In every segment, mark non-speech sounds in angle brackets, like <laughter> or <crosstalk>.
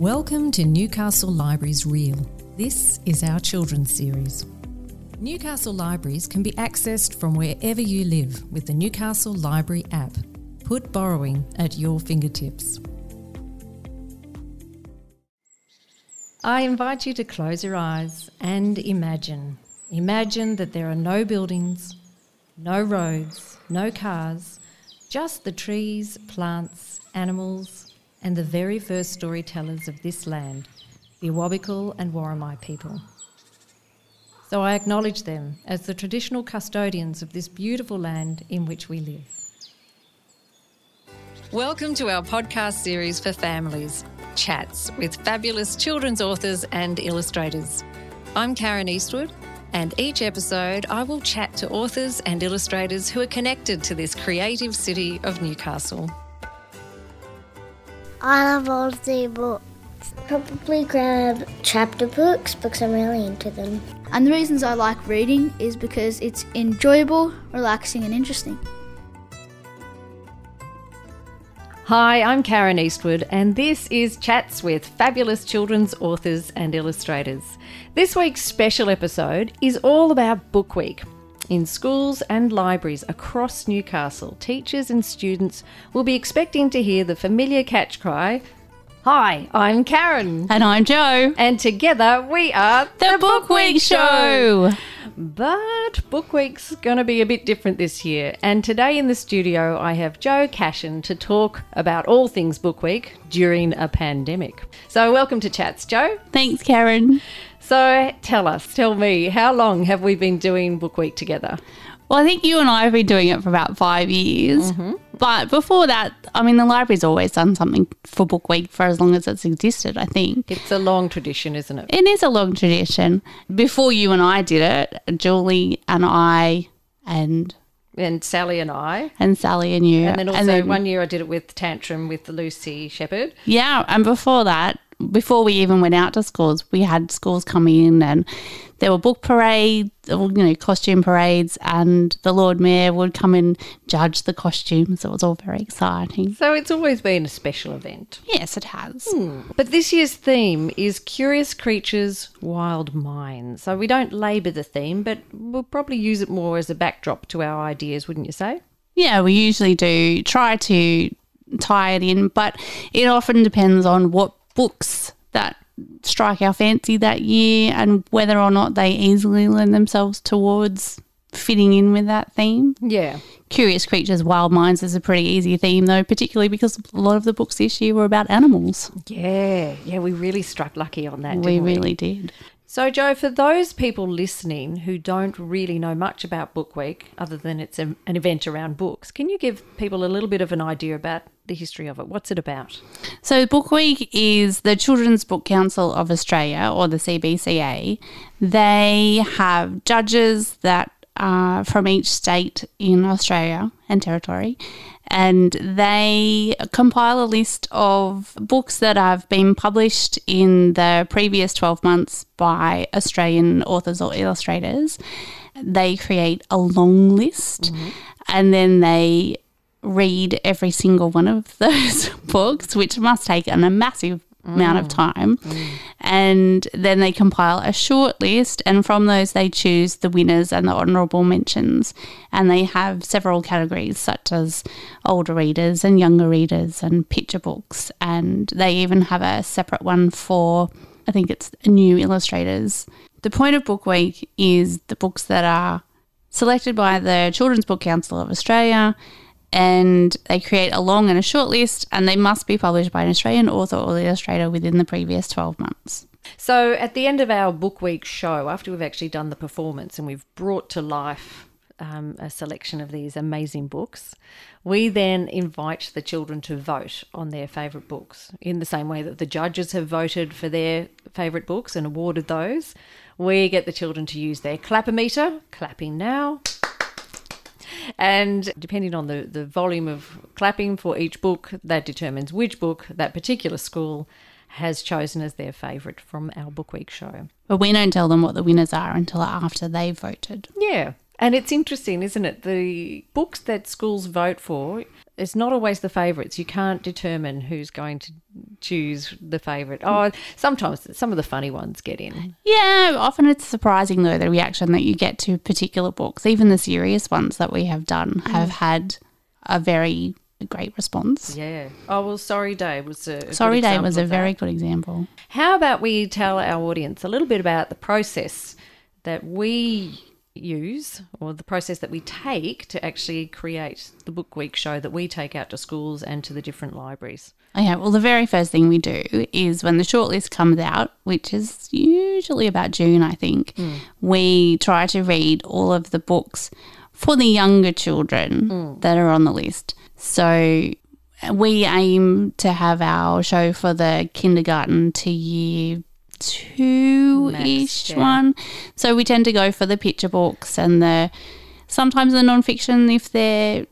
Welcome to Newcastle Libraries Real. This is our children's series. Newcastle Libraries can be accessed from wherever you live with the Newcastle Library app. Put borrowing at your fingertips. I invite you to close your eyes and imagine. Imagine that there are no buildings, no roads, no cars, just the trees, plants, animals, and the very first storytellers of this land, the Awabakal and Worimi people. So I acknowledge them as the traditional custodians of this beautiful land in which we live. Welcome to our podcast series for families, Chats with fabulous children's authors and illustrators. I'm Karen Eastwood, and each episode I will chat to authors and illustrators who are connected to this creative city of Newcastle. I love all the books. Probably grab chapter books because I'm really into them. And the reasons I like reading is because it's enjoyable, relaxing, and interesting. Hi, I'm Karen Eastwood, and this is Chats with fabulous children's authors and illustrators. This week's special episode is all about Book Week. In schools and libraries across Newcastle, teachers and students will be expecting to hear the familiar catch cry Hi, I'm Karen. And I'm Joe. And together we are the, the Book, Week, Show. But Book Week's going to be a bit different this year. And today in the studio, I have Joe Cashin to talk about all things Book Week during a pandemic. So, welcome to Chats, Joe. Thanks, Karen. So tell us, tell me, how long have we been doing Book Week together? Well, I think you and I have been doing it for about five years. Mm-hmm. But before that, I mean, the library's always done something for Book Week for as long as it's existed, I think. It's a long tradition, isn't it? It is a long tradition. Before you and I did it, Julie and I and and Sally and I. And Sally and you. And then also and then, one year I did it with Tantrum with Lucy Shepherd. Yeah, and before that, before we even went out to schools, we had schools come in and there were book parades, you know, costume parades, and the Lord Mayor would come and judge the costumes. It was all very exciting. So it's always been a special event. Yes, it has. Hmm. But this year's theme is Curious Creatures, Wild Minds. So we don't labour the theme, but we'll probably use it more as a backdrop to our ideas, wouldn't you say? Yeah, we usually do try to tie it in, but it often depends on what books that strike our fancy that year and whether or not they easily lend themselves towards fitting in with that theme. Yeah. Curious Creatures, Wild Minds is a pretty easy theme, though, particularly because a lot of the books this year were about animals. Yeah, yeah, we really struck lucky on that. We, we really did. So, Joe, for those people listening who don't really know much about Book Week, other than it's an event around books, can you give people a little bit of an idea about the history of it? What's it about? So, Book Week is the Children's Book Council of Australia, or the CBCA. They have judges that are from each state in Australia and territory, and they compile a list of books that have been published in the previous 12 months by Australian authors or illustrators. They create a long list mm-hmm. and then they read every single one of <laughs> those books, which must take an, a massive mm. amount of mm. time. Mm. And then they compile a short list, and from those, they choose the winners and the honourable mentions. And they have several categories, such as older readers and younger readers, and picture books. And they even have a separate one for, I think it's new illustrators. The point of Book Week is the books that are selected by the Children's Book Council of Australia and they create a long and a short list, and they must be published by an Australian author or illustrator within the previous 12 months. So, at the end of our Book Week show, after we've actually done the performance and we've brought to life um, a selection of these amazing books, we then invite the children to vote on their favourite books. In the same way that the judges have voted for their favourite books and awarded those, we get the children to use their clapometer, clapping now, and depending on the, the volume of clapping for each book, that determines which book that particular school has chosen as their favourite from our Book Week show. But we don't tell them what the winners are until after they've voted. Yeah. And it's interesting, isn't it? The books that schools vote for, it's not always the favourites. You can't determine who's going to choose the favourite. Oh, sometimes some of the funny ones get in. Yeah, often it's surprising though the reaction that you get to particular books. Even the serious ones that we have done mm. have had a very great response. Yeah. Oh well, Sorry Day was a, Sorry Day was a very good example. How about we tell our audience a little bit about the process that we use or the process that we take to actually create the book week show that we take out to schools and to the different libraries. Okay, well, the very first thing we do is when the shortlist comes out, which is usually about June, I think, hmm. we try to read all of the books for the younger children hmm. that are on the list. So we aim to have our show for the kindergarten to year two ish yeah. one. So we tend to go for the picture books and the sometimes the non-fiction if they're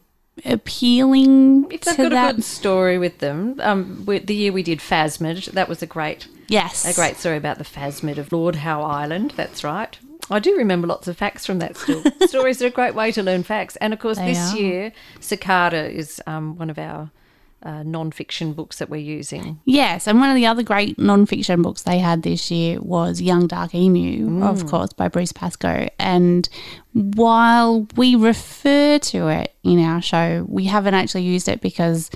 appealing If they've got that. a good story with them, um, we, the year we did Phasmid, that was a great, yes, a great story about the Phasmid of Lord Howe Island. That's right. I do remember lots of facts from that still. <laughs> Stories are a great way to learn facts. And of course, They this are. year, Cicada is um, one of our uh, non fiction books that we're using. Yes, and one of the other great non-fiction books they had this year was Young Dark Emu, of course, by Bruce Pascoe. And while we refer to it in our show, we haven't actually used it because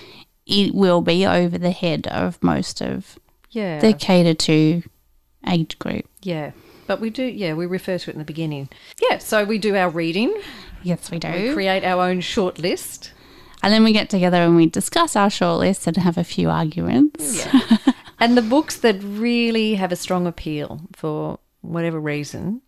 it will be over the head of most of Yeah. the cater to age group. yeah. But we do, yeah, we refer to it in the beginning. Yeah, so we do our reading, Yes, we do. we create our own short list. And then we get together and we discuss our shortlist and have a few arguments. <laughs> And the books that really have a strong appeal for whatever reason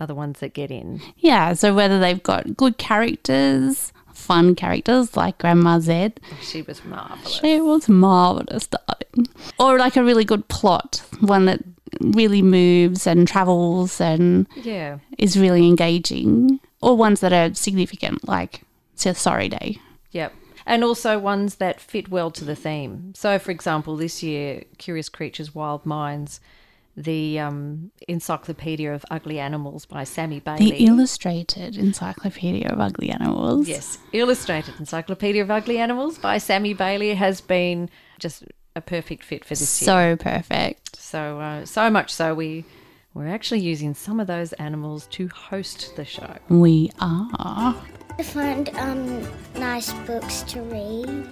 are the ones that get in. Yeah, so whether they've got good characters, fun characters like Grandma Zed, oh, She was marvelous. She was marvelous, darling. Or like a really good plot, one that really moves and travels and Yeah. is really engaging. Or ones that are significant, like it's Sorry Day. Yep. And also ones that fit well to the theme. So, for example, this year, Curious Creatures, Wild Minds, the um, Encyclopedia of Ugly Animals by Sami Bayly. The illustrated Encyclopedia of Ugly Animals. Yes, Illustrated Encyclopedia of Ugly Animals by Sami Bayly has been just a perfect fit for this year. So perfect. So, uh, so much so we we're actually using some of those animals to host the show. We are. To find um, nice books to read.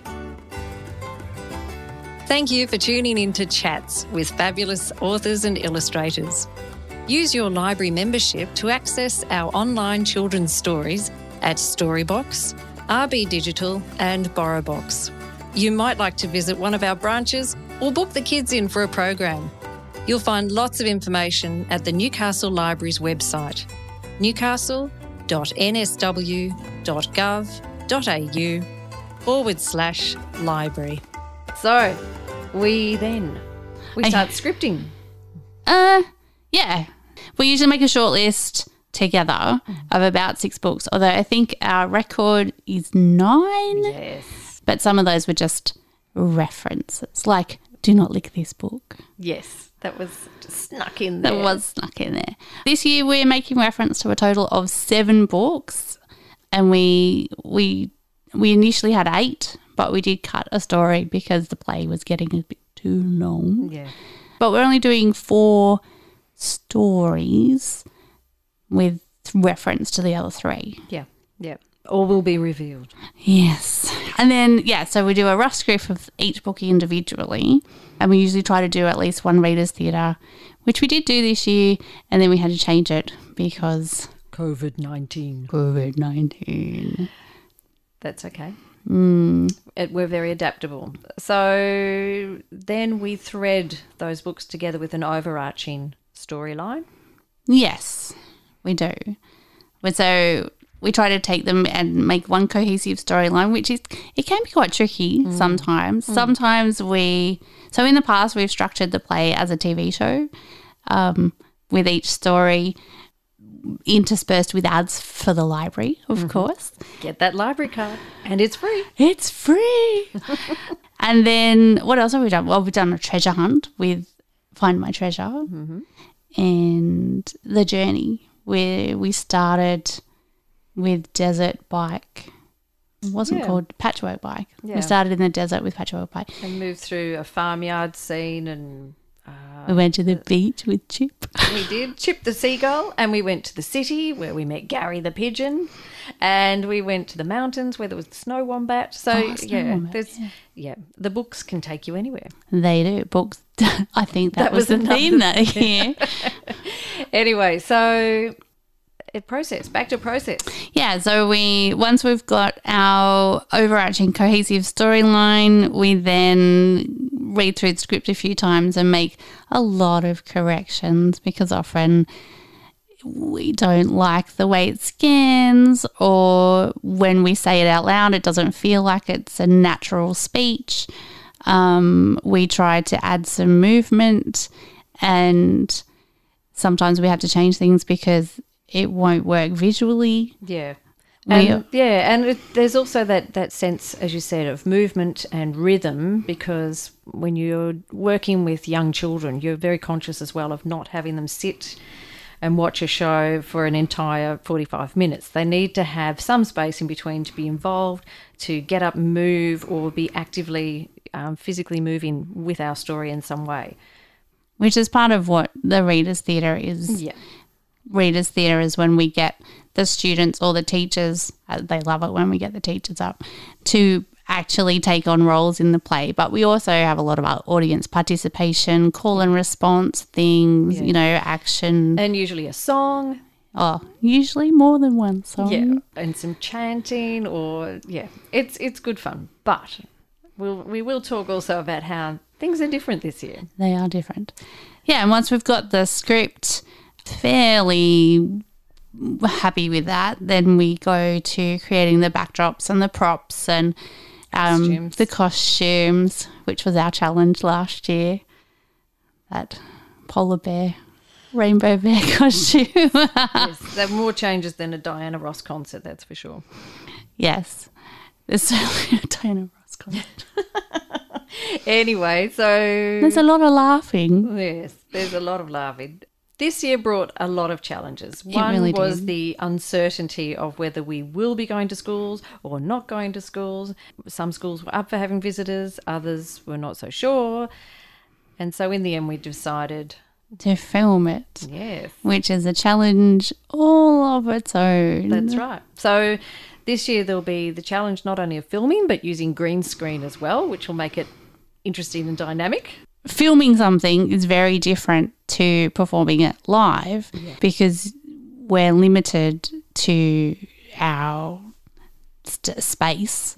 Thank you for tuning in to Chats with fabulous authors and illustrators. Use your library membership to access our online children's stories at Storybox, RB Digital, and BorrowBox. You might like to visit one of our branches or book the kids in for a program. You'll find lots of information at the Newcastle Library's website, newcastle.nsw.gov.au forward slash library. So, we then we I- start scripting. Uh, yeah. We usually make a short list together of about six books, although I think our record is nine. Yes. But some of those were just references, like "Do not lick this book." Yes, that was snuck in there. That was snuck in there. This year, we're making reference to a total of seven books, and we we we initially had eight, but we did cut a story because the play was getting a bit too long. yeah. But we're only doing four stories with reference to the other three. Yeah. Yeah. All will be revealed. Yes. And then, yeah, so we do a rough script of each book individually. And we usually try to do at least one reader's theatre, which we did do this year. And then we had to change it because COVID 19. COVID 19. That's okay. Mm. It, we're very adaptable. So then we thread those books together with an overarching storyline. Yes, we do. But so we try to take them and make one cohesive storyline, which is it can be quite tricky mm. sometimes. Mm. Sometimes we so in the past we've structured the play as a TV show, um, with each story interspersed with ads for the library, of mm-hmm. course. Get that library card, and it's free. It's free. <laughs> and then what else have we done? Well, we've done a treasure hunt with Find My Treasure mm-hmm. and The Journey, where we started with Desert Bike It wasn't Yeah. called Patchwork Bike. Yeah. We started in the desert with Patchwork Bike. And moved through a farmyard scene and uh, We went to the beach with Chip. we did Chip the seagull and we went to the city where we met Gary the pigeon and we went to the mountains where there was the snow wombat. So Oh, snow yeah, wombat, there's yeah. the books can take you anywhere. They do. Books. <laughs> I think that, That was, was the theme that <laughs> year. Anyway, so it process back to process. Yeah, so we once we've got our overarching cohesive storyline, we then read through the script a few times and make a lot of corrections because often we don't like the way it scans or when we say it out loud it doesn't feel like it's a natural speech. Um, we try to add some movement and sometimes we have to change things because it won't work visually. Yeah. And, yeah, and it, there's also that, that sense, as you said, of movement and rhythm because when you're working with young children, you're very conscious as well of not having them sit and watch a show for an entire 45 minutes. They need to have some space in between to be involved, to get up and move, or be actively um, physically moving with our story in some way. which is part of what the readers theatre is. Yeah. Readers theatre is when we get the students or the teachers, uh, they love it when we get the teachers up, to actually take on roles in the play. But we also have a lot of our audience participation, call and response things, you know, action. And usually a song, Oh, usually more than one song. Yeah, and some chanting, or yeah, it's it's good fun. But we'll we will talk also about how things are different this year. They are different. Yeah, and once we've got the script fairly happy with that, then we go to creating the backdrops and the props and um, Costumes. the costumes, which was our challenge last year. That polar bear, rainbow bear <laughs> costume. yes, there are more changes than a Diana Ross concert, that's for sure. yes, there's certainly a Diana Ross concert. <laughs> Anyway, so There's a lot of laughing. yes, there's a lot of laughing. This year brought a lot of challenges. One really was did. the uncertainty of whether we will be going to schools or not going to schools. Some schools were up for having visitors, others were not so sure. And so in the end, we decided, To film it, yes, which is a challenge all of its own. That's right. So this year there'll be the challenge not only of filming but using green screen as well, which will make it interesting and dynamic. filming something is very different to performing it live because we're limited to our st- space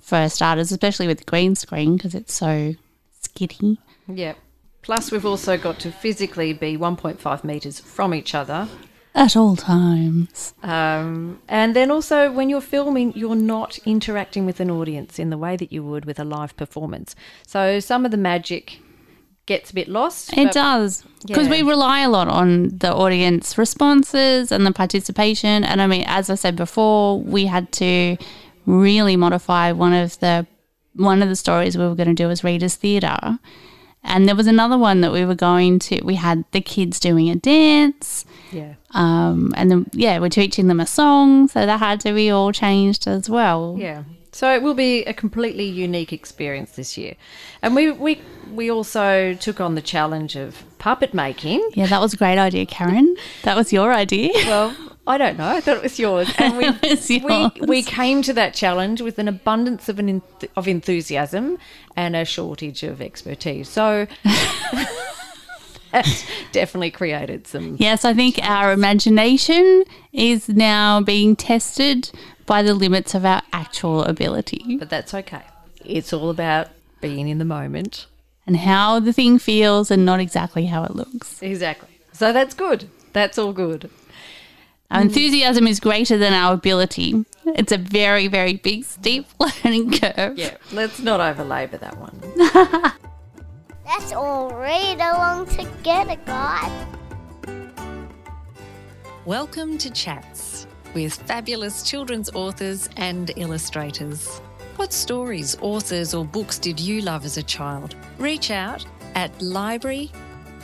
for starters, especially with green screen because it's so skitty. Yeah. Plus, we've also got to physically be 1.5 metres from each other. At all times. Um, and then also, when you're filming, you're not interacting with an audience in the way that you would with a live performance. So some of the magic gets a bit lost. It does. Because Yeah. we rely a lot on the audience responses and the participation. And I mean, as I said before, we had to really modify one of the one of the stories we were going to do as readers theatre. And there was another one that we were going to we had the kids doing a dance. Yeah. Um, and then yeah, we're teaching them a song, so that had to be all changed as well. Yeah. So it will be a completely unique experience this year. And we we we also took on the challenge of puppet making. Yeah, that was a great idea, Karen. That was your idea. Well, I don't know. I thought it was yours. And we <laughs> was we, yours. we came to that challenge with an abundance of an enth- of enthusiasm and a shortage of expertise. So that <laughs> definitely created some Yes, I think our imagination is now being tested by the limits of our actual ability but that's okay. It's all about being in the moment. and how the thing feels and not exactly how it looks. Exactly. So that's good. That's all good. Our enthusiasm is greater than our ability. It's a very, very big, steep <laughs> learning curve. Yeah, let's not overlabour that one. <laughs> Let's all read along together, guys. Welcome to Chats with fabulous children's authors and illustrators. What stories, authors, or books did you love as a child? Reach out at library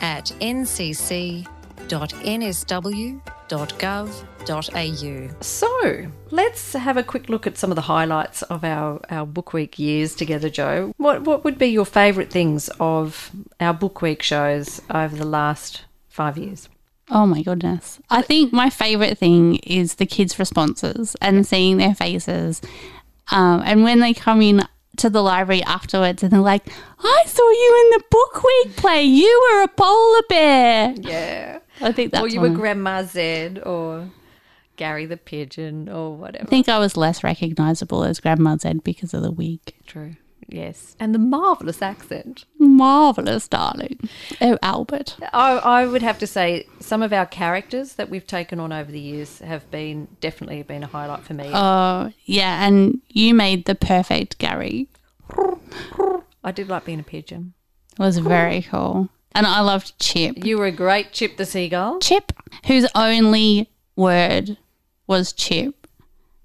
at ncc.nsw.gov.au. So let's have a quick look at some of the highlights of our, our Book Week years together, Joe. What, what would be your favourite things of our Book Week shows over the last five years? Oh my goodness. I think my favorite thing is the kids' responses and seeing their faces. Um, and when they come in to the library afterwards and they're like, I saw you in the book week play. You were a polar bear. Yeah. I think that's or you were of- Grandma Zed or Gary the Pigeon or whatever. I think I was less recognizable as Grandma Zed because of the wig. True. Yes. And the marvellous accent. Marvelous, darling. Oh, Albert. I, I would have to say some of our characters that we've taken on over the years have been definitely been a highlight for me. Oh, yeah. And you made the perfect Gary. I did like being a pigeon. It was very cool. And I loved Chip. You were a great Chip the Seagull. Chip, whose only word was chip,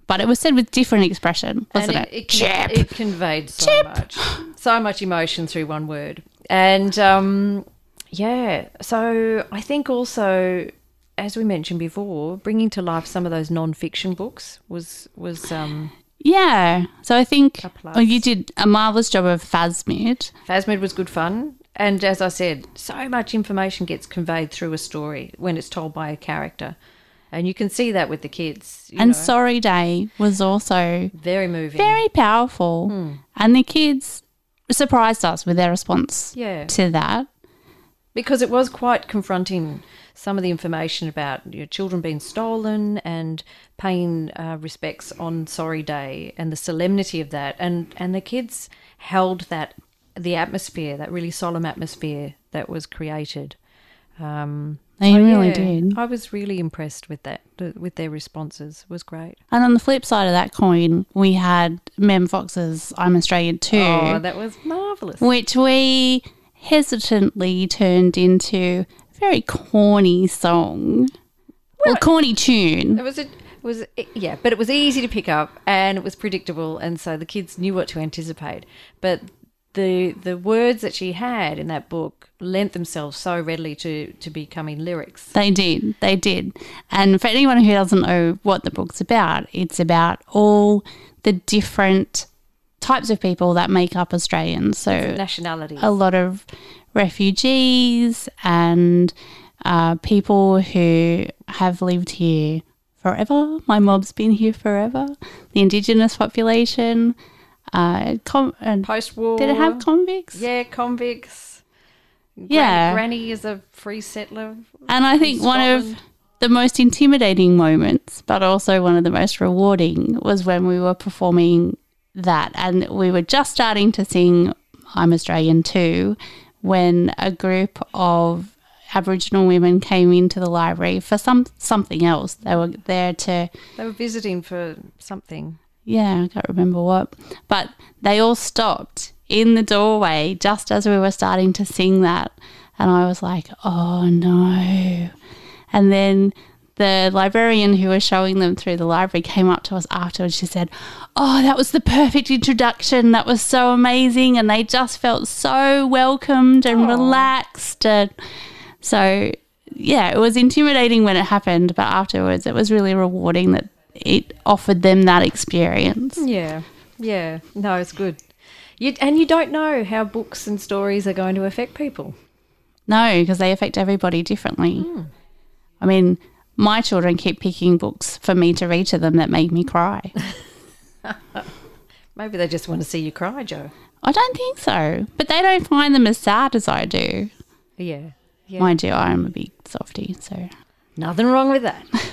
but it was said with different expression, wasn't and it? it, chip. it conveyed so much, so much emotion through one word. And um, yeah, so I think also, as we mentioned before, bringing to life some of those non-fiction books was was um, yeah. So I think oh, you did a marvelous job of Phasmid. Phasmid was good fun. And as I said, so much information gets conveyed through a story when it's told by a character. And you can see that with the kids. And know. Sorry Day was also very moving. very powerful. Hmm. And the kids surprised us with their response Yeah. to that. because it was quite confronting some of the information about your children being stolen and paying uh, respects on sorry day and the solemnity of that and and the kids held that the atmosphere that really solemn atmosphere that was created um They so really yeah, did. i was really impressed with that with their responses it was great And on the flip side of that coin, we had Mem Fox's I'm Australian too. oh that was marvelous which we hesitantly turned into a very corny song. Well, corny tune. It was a was yeah, but it was easy to pick up and it was predictable, and so the kids knew what to anticipate. But the the words that she had in that book lent themselves so readily to to becoming lyrics. They did. They did. And for anyone who doesn't know what the book's about, it's about all the different types of people that make up Australians. So Nationalities. a lot of refugees and uh, people who have lived here forever. My mob's been here forever. The Indigenous population. Uh, com- and Post-war. did it have convicts? Yeah, convicts. Gran- Yeah. Granny is a free settler. And I think one of the most intimidating moments, but also one of the most rewarding, was when we were performing that. And we were just starting to sing I'm Australian too, when a group of Aboriginal women came into the library for some something else. They were there to They were visiting for something. Yeah, I can't remember what. But they all stopped in the doorway just as we were starting to sing that. And I was like, oh no. And then the librarian who was showing them through the library came up to us afterwards. She said, Oh, that was the perfect introduction. That was so amazing. And they just felt so welcomed and relaxed. And so, yeah, it was intimidating when it happened. But afterwards, it was really rewarding that it offered them that experience. Yeah, yeah. No, it's good. You, and you don't know how books and stories are going to affect people. No, because they affect everybody differently. Hmm. I mean, my children keep picking books for me to read to them that make me cry. <laughs> Maybe they just want to see you cry, Joe. I don't think so, but they don't find them as sad as I do. Yeah. Yeah. Mind you, I am a big softie, so Nothing wrong with that. <laughs>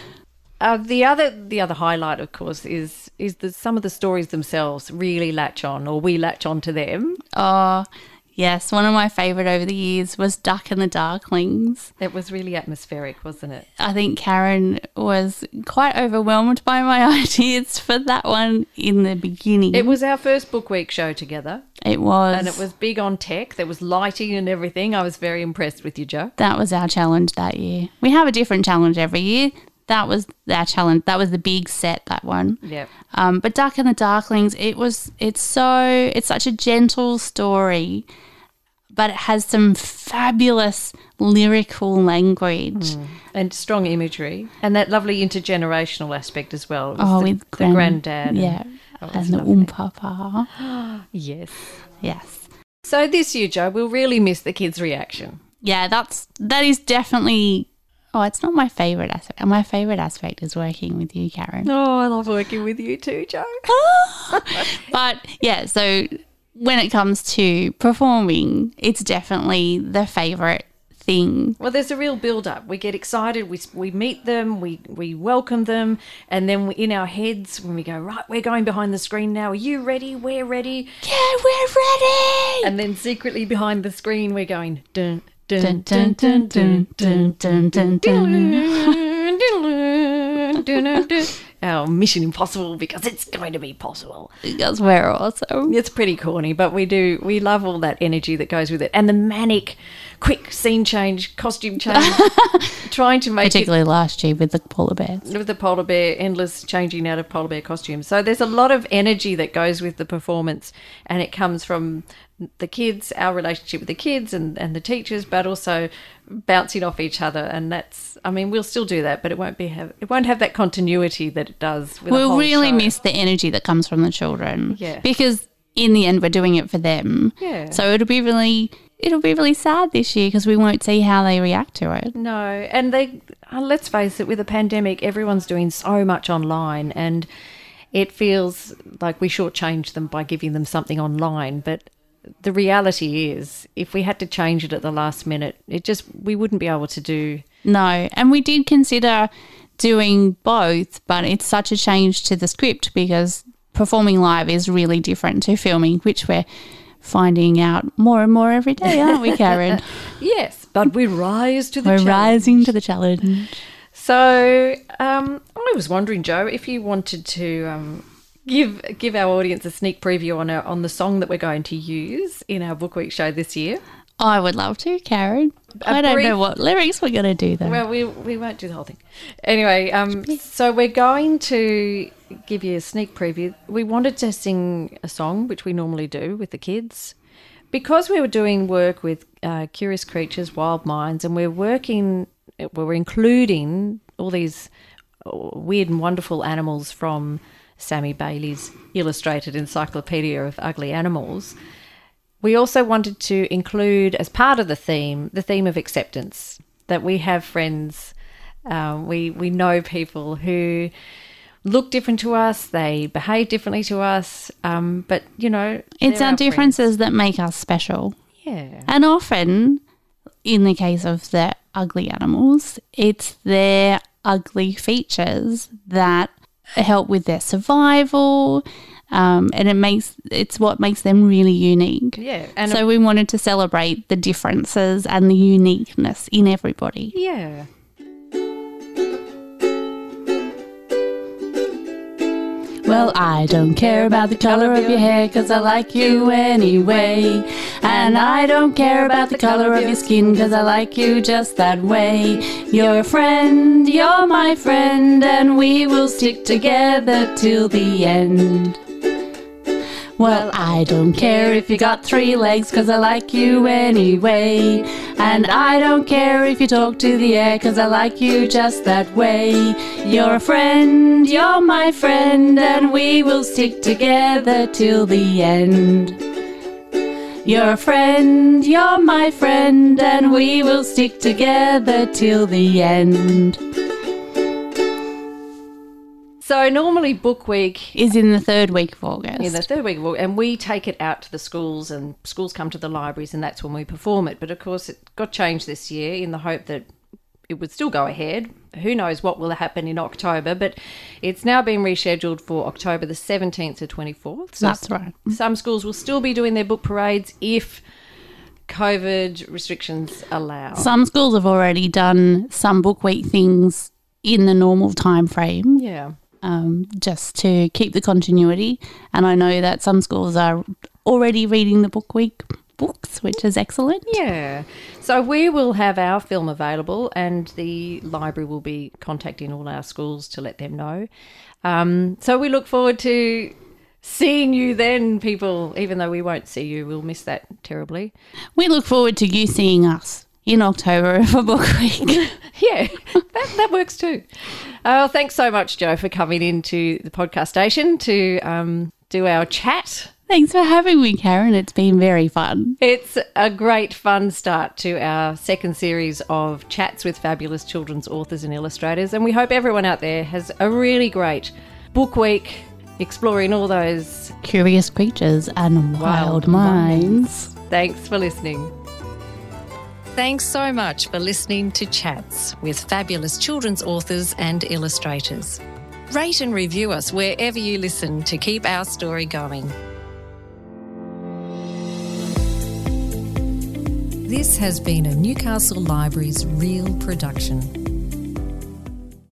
uh, the other the other highlight, of course, is is that some of the stories themselves really latch on, or we latch on to them. oh yes, one of my favourite over the years was Duck and the Darklings. It was really atmospheric, wasn't it? I think Karen was quite overwhelmed by my <laughs> ideas for that one in the beginning. It was our first book week show together, It was, and it was big on tech. There was lighting and everything. I was very impressed with you, Joe. That was our challenge that year. We have a different challenge every year. That was our challenge. That was the big set. That one. Yep. Um, but Duck and the Darklings, it was. It's so. It's such a gentle story, but it has some fabulous lyrical language. and strong imagery, and that lovely intergenerational aspect as well. Oh, the, with the gran- granddad. and- Yeah. Oh, and the lovely. um papa. <gasps> Yes. Yes. So this year, Joe, we'll really miss the kids' reaction. Yeah, that's that is definitely Oh, it's not my favorite aspect. My favorite aspect is working with you, Karen. Oh, I love working with you too, Joe. <laughs> But yeah, so when it comes to performing, it's definitely the favorite thing. Well, there's a real build up. We get excited. We, we meet them. We we welcome them, and then we, in our heads, when we go right, we're going behind the screen now. Are you ready? We're ready. Yeah, we're ready. And then secretly behind the screen, we're going dun Our Mission Impossible because it's going to be possible. Because we're awesome. It's pretty corny, but we do we love all that energy that goes with it, and the manic, quick scene change, costume change, <laughs> trying to make it Particularly last year with the polar bears. with the polar bear, endless changing out of polar bear costumes. So there's a lot of energy that goes with the performance, and it comes from the kids, our relationship with the kids and, and the teachers, but also bouncing off each other. And that's, I mean, we'll still do that, but it won't be have it won't have that continuity that it does. With We'll really show. miss the energy that comes from the children. Yeah. Because in the end, we're doing it for them. Yeah. So it'll be really, it'll be really sad this year because we won't see how they react to it. No, and they uh, let's face it, with the pandemic, everyone's doing so much online, and it feels like we shortchange them by giving them something online. But the reality is, if we had to change it at the last minute, it just we wouldn't be able to do. No, and we did consider doing both, but it's such a change to the script because performing live is really different to filming, which we're finding out more and more every day, aren't we, Karen? <laughs> Yes, but we rise to the we're challenge. rising to the challenge. So um, I was wondering, Joe, if you wanted to um, give give our audience a sneak preview on our on the song that we're going to use in our Book Week show this year. I would love to, Karen. I don't know what lyrics we're going to do though. Well, we we won't do the whole thing. Anyway, um, so we're going to give you a sneak preview. We wanted to sing a song, which we normally do with the kids, because we were doing work with uh, Curious Creatures, Wild Minds, and we're working, we're including all these uh, weird and wonderful animals from Sami Bayly's illustrated encyclopedia of ugly animals. We also wanted to include, as part of the theme, the theme of acceptance. That we have friends, um, we we know people who look different to us, they behave differently to us, um, but you know, it's our friends. differences that make us special. Yeah, And often, in the case of the ugly animals, it's their ugly features that help with their survival, um, and it makes it's what makes them really unique. yeah, and so we wanted to celebrate the differences and the uniqueness in everybody. yeah. Well, I don't care about the color of your hair, cause I like you anyway. And I don't care about the color of your skin, cause I like you just that way. You're a friend, you're my friend, and we will stick together till the end. Well, I don't care if you got three legs, cause I like you anyway. And I don't care if you talk to the air, cause I like you just that way. You're a friend, you're my friend, and we will stick together till the end. You're a friend, you're my friend, and we will stick together till the end. So normally book week Is in the third week of August. in the third week of August, and we take it out to the schools, and schools come to the libraries, and that's when we perform it. But of course, it got changed this year in the hope that it would still go ahead. Who knows what will happen in October? But it's now been rescheduled for October the seventeenth to twenty fourth. So That's right. Some schools will still be doing their book parades if COVID restrictions allow. Some schools have already done some book week things in the normal time frame. yeah. Um, just to keep the continuity. And I know that some schools are already reading the book week books, which is excellent. Yeah. So we will have our film available, and the library will be contacting all our schools to let them know. Um, so we look forward to seeing you then, people, even though we won't see you, we'll miss that terribly. We look forward to you seeing us in October <laughs> for Book Week. <laughs> Yeah, that, that works too. Oh, thanks so much, Joe, for coming into the podcast station to um, do our chat. Thanks for having me, Karen. It's been very fun. It's a great fun start to our second series of chats with fabulous children's authors and illustrators. And we hope everyone out there has a really great book week exploring all those. Curious creatures and wild, Wild minds. Thanks for listening. Thanks so much for listening to Chats with fabulous children's authors and illustrators. Rate and review us wherever you listen to keep our story going. This has been a Newcastle Libraries Real production.